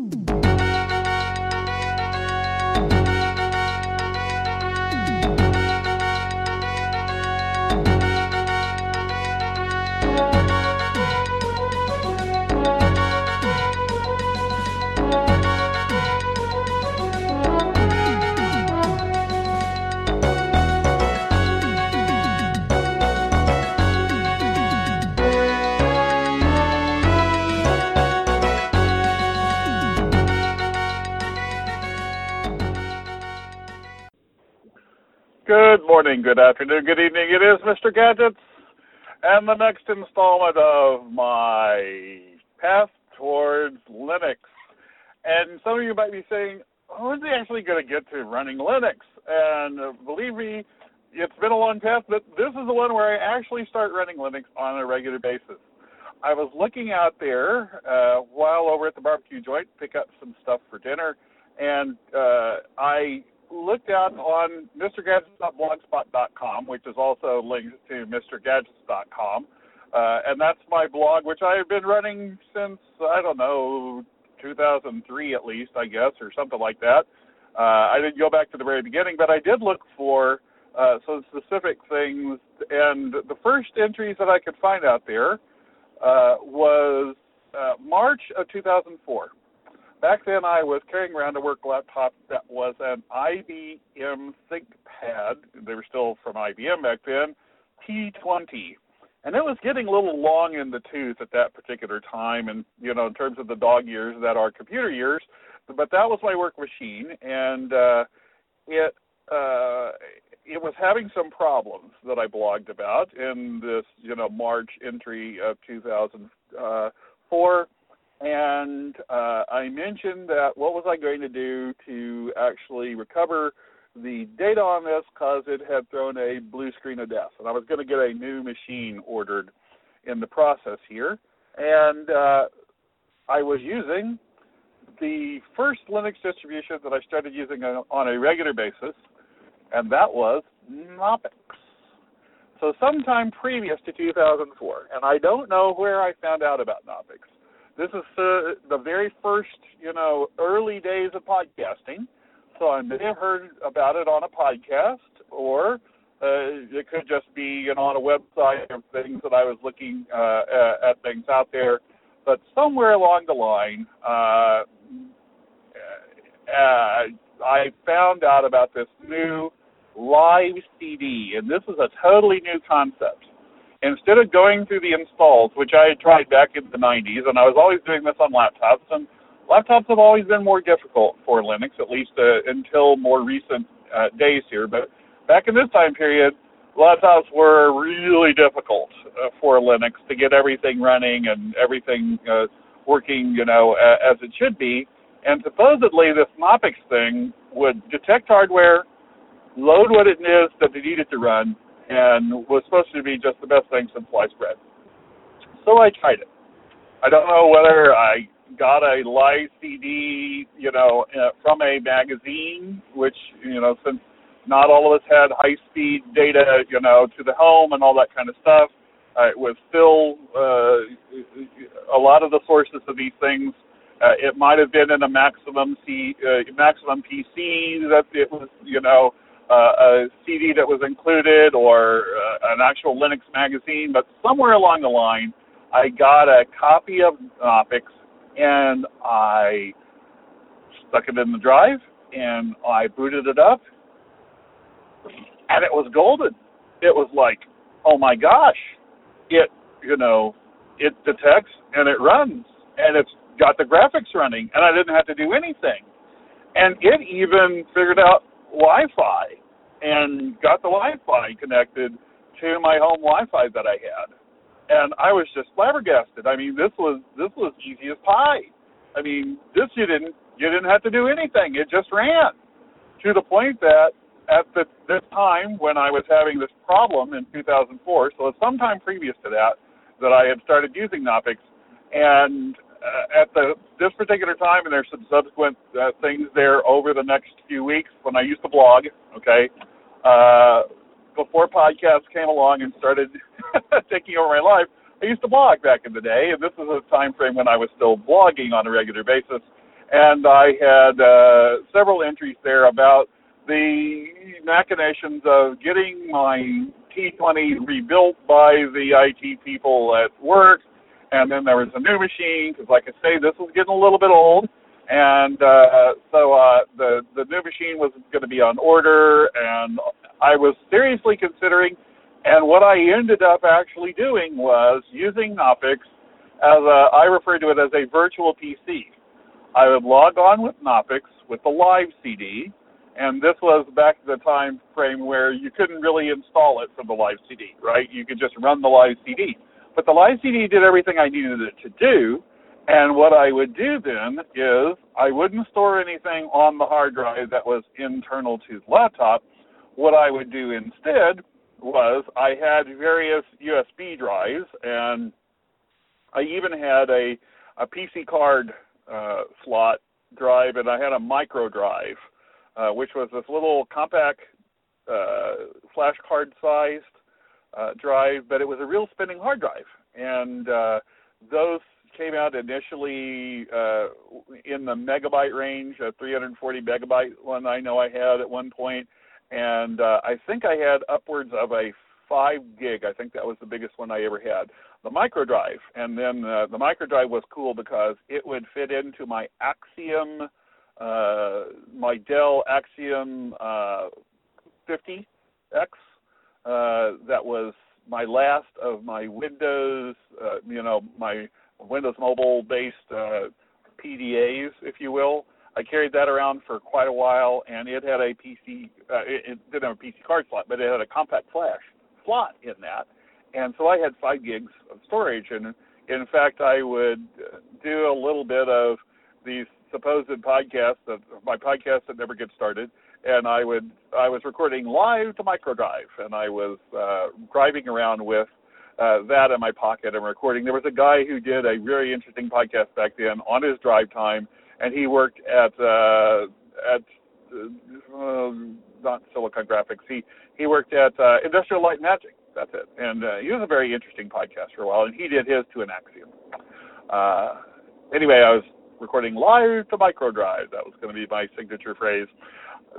Mm-hmm. Good morning, good afternoon, good evening. It is Mr. Gadgets and the next installment of my path towards Linux. And some of you might be saying, "How is he actually going to get to running Linux?" And believe me, it's been a long path, but this is the one where I actually start running Linux on a regular basis. I was looking out there uh, while over at the barbecue joint, pick up some stuff for dinner, and uh, I looked out on mrgadgets.blogspot.com, which is also linked to mrgadgets.com. Uh, and that's my blog, which I have been running since, I don't know, 2003 at least, I guess, or something like that. Uh, I didn't go back to the very beginning, but I did look for uh, some specific things. And the first entries that I could find out there uh, was uh, March of 2004 back then I was carrying around a work laptop that was an IBM ThinkPad. They were still from IBM back then, T20. And it was getting a little long in the tooth at that particular time, and you know, in terms of the dog years that are computer years. But that was my work machine, and uh, it uh, it was having some problems that I blogged about in this, you know, March entry of 2004 and uh, I mentioned that what was I going to do to actually recover the data on this? Because it had thrown a blue screen of death, and I was going to get a new machine ordered in the process here, and uh, I was using the first Linux distribution that I started using on a regular basis, and that was Knoppix. So sometime previous to 2004, and I don't know where I found out about Knoppix this is the, the very first, you know, early days of podcasting. So I may have heard about it on a podcast, or uh, it could just be, you know, on a website of things that I was looking uh, at things out there. But somewhere along the line, uh, uh, I found out about this new live CD, and this is a totally new concept instead of going through the installs, which I had tried back in the 90s, and I was always doing this on laptops, and laptops have always been more difficult for Linux, at least uh, until more recent uh, days here. But back in this time period, laptops were really difficult uh, for Linux to get everything running and everything uh, working, you know, as it should be. And supposedly, this Knoppix thing would detect hardware, load what it is that it needed to run, and was supposed to be just the best thing since sliced bread. So I tried it. I don't know whether I got a live CD, you know, uh, from a magazine, which you know, since not all of us had high-speed data, you know, to the home and all that kind of stuff. Uh, it was still uh, a lot of the sources of these things. Uh, it might have been in a maximum C, uh, maximum PC that it was, you know, a CD that was included or uh, an actual Linux magazine, but somewhere along the line, I got a copy of Knoppix and I stuck it in the drive and I booted it up, and it was golden. It was like, oh my gosh, it you know, it detects and it runs and it's got the graphics running, and I didn't have to do anything. And it even figured out Wi-Fi and got the Wi-Fi connected to my home Wi-Fi that I had, and I was just flabbergasted. I mean, this was this was easy as pie. I mean, this you didn't you didn't have to do anything; it just ran. To the point that at the, this time when I was having this problem in 2004, so it's sometime previous to that, that I had started using Knoppix, and uh, at the this particular time, and there's some subsequent uh, things there over the next few weeks when I used to blog. Okay, uh, before podcasts came along and started taking over my life, I used to blog back in the day, and this is a time frame when I was still blogging on a regular basis. and I had uh, several entries there about the machinations of getting my T20 rebuilt by the IT people at work, and then there was a new machine because, like I say, this was getting a little bit old, and uh, so uh, the the new machine was going to be on order, and I was seriously considering. And what I ended up actually doing was using Knoppix as a, I refer to it as a virtual PC. I would log on with Knoppix with the live CD, and this was back at the time frame where you couldn't really install it from the live CD, right? You could just run the live CD. But the live CD did everything I needed it to do, and what I would do then is I wouldn't store anything on the hard drive that was internal to the laptop. What I would do instead was I had various USB drives, and I even had a, a PC card uh, slot drive, and I had a micro drive, uh, which was this little compact uh, flash card sized uh, drive, but it was a real spinning hard drive. And uh, those came out initially uh, in the megabyte range, a 340 megabyte one I know I had at one point, and uh, I think I had upwards of a five gig. I think that was the biggest one I ever had. The micro drive, and then uh, the micro drive was cool because it would fit into my Axim, uh, my Dell Axim uh, 50X. Uh, that was my last of my Windows, uh, you know, my Windows Mobile based uh, PDAs, if you will. I carried that around for quite a while, and it had a PC. Uh, it, it didn't have a PC card slot, but it had a compact flash slot in that, and so I had five gigs of storage. And in fact, I would do a little bit of these supposed podcasts that my podcasts that never get started, and I would I was recording live to microdrive, and I was uh, driving around with uh, that in my pocket and recording. There was a guy who did a very interesting podcast back then on his drive time, and he worked at uh, at uh, not Silicon Graphics. He he worked at uh, Industrial Light Magic. That's it. And uh, he was a very interesting podcast for a while, and he did his to an Axim. Uh, anyway, I was recording live to microdrive. That was going to be my signature phrase.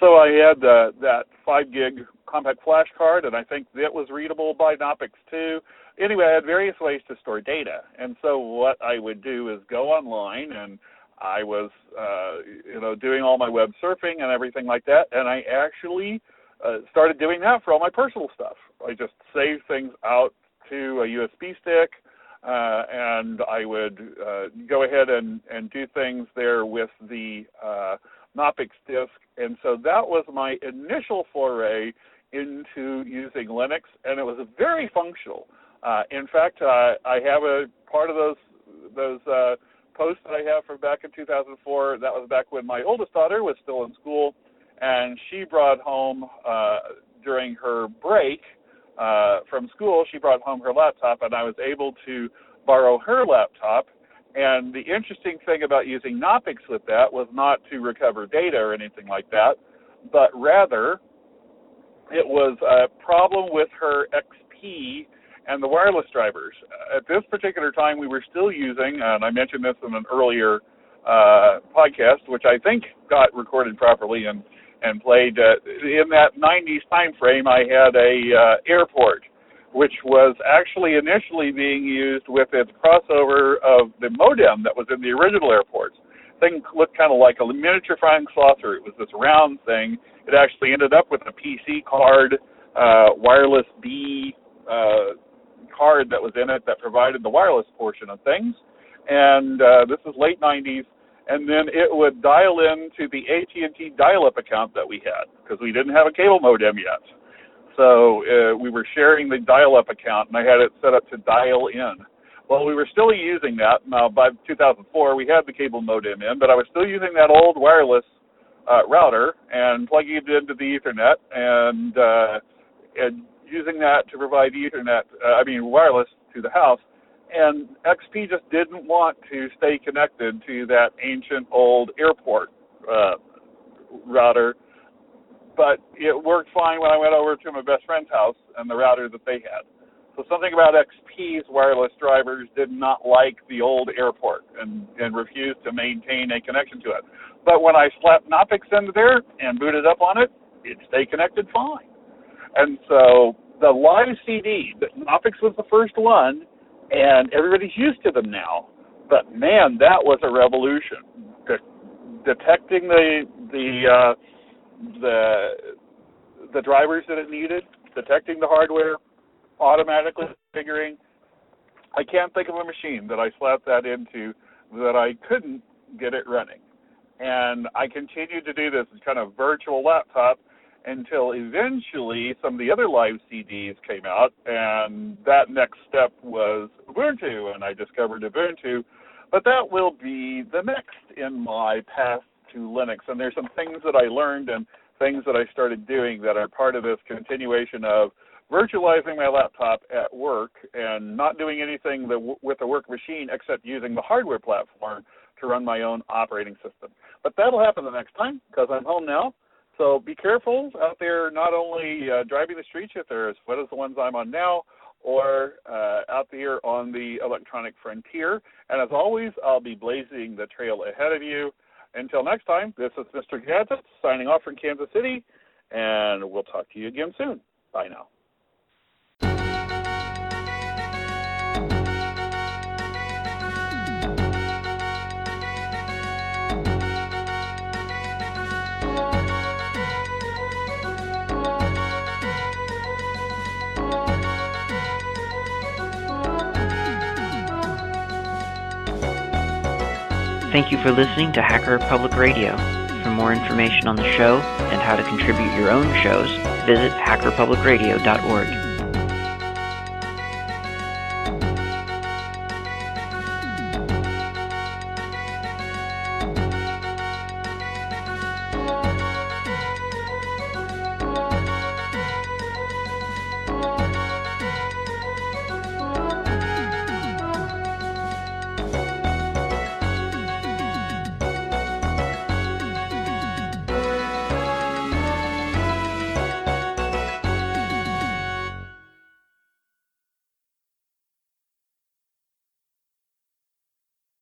So I had uh, that five gig compact flash card, and I think that was readable by Knoppix too anyway, I had various ways to store data, and so what I would do is go online, and I was, uh, you know, doing all my web surfing and everything like that, and I actually uh, started doing that for all my personal stuff. I just saved things out to a USB stick, uh, and I would uh, go ahead and, and do things there with the uh, Knoppix disk, and so that was my initial foray into using Linux, and it was very functional. Uh, in fact, uh, I have a part of those those uh, posts that I have from back in 2004. That was back when my oldest daughter was still in school, and she brought home uh, during her break uh, from school. She brought home her laptop, and I was able to borrow her laptop. And the interesting thing about using Knoppix with that was not to recover data or anything like that, but rather it was a problem with her XP and the wireless drivers. At this particular time, we were still using, and I mentioned this in an earlier uh, podcast, which I think got recorded properly and and played. Uh, in that 90s time frame, I had a uh, airport, which was actually initially being used with its crossover of the modem that was in the original airports. Thing looked kind of like a miniature flying saucer. It was this round thing. It actually ended up with a PC card, uh, wireless B uh, card that was in it that provided the wireless portion of things. And uh, this is late 90s. And then it would dial in to the AT&T dial-up account that we had because we didn't have a cable modem yet. So uh, we were sharing the dial-up account, and I had it set up to dial in. Well, we were still using that. Now, by 2004, we had the cable modem in, but I was still using that old wireless uh, router and plugging it into the Ethernet and uh, and using that to provide Ethernet, uh, I mean wireless to the house. And XP just didn't want to stay connected to that ancient old airport uh, router, but it worked fine when I went over to my best friend's house and the router that they had. So something about XP's wireless drivers did not like the old airport and, and refused to maintain a connection to it. But when I slapped Knoppix into there and booted up on it, it stayed connected fine. And so the live CD, Knoppix was the first one, and everybody's used to them now. But man, that was a revolution. De- detecting the the uh, the the drivers that it needed, detecting the hardware, automatically figuring. I can't think of a machine that I slapped that into that I couldn't get it running. And I continued to do this kind of virtual laptop until eventually some of the other live CDs came out, and that next step was Ubuntu, and I discovered Ubuntu. But that will be the next in my path to Linux, and there's some things that I learned and things that I started doing that are part of this continuation of virtualizing my laptop at work and not doing anything that, with the work machine except using the hardware platform to run my own operating system. But that'll happen the next time because I'm home now. So be careful out there, not only uh, driving the streets if they're as wet as the ones I'm on now, or uh, out there on the electronic frontier. And as always, I'll be blazing the trail ahead of you. Until next time, this is Mr. Gadget signing off from Kansas City, and we'll talk to you again soon. Bye now. Thank you for listening to Hacker Public Radio. For more information on the show and how to contribute your own shows, visit hackerpublicradio.org.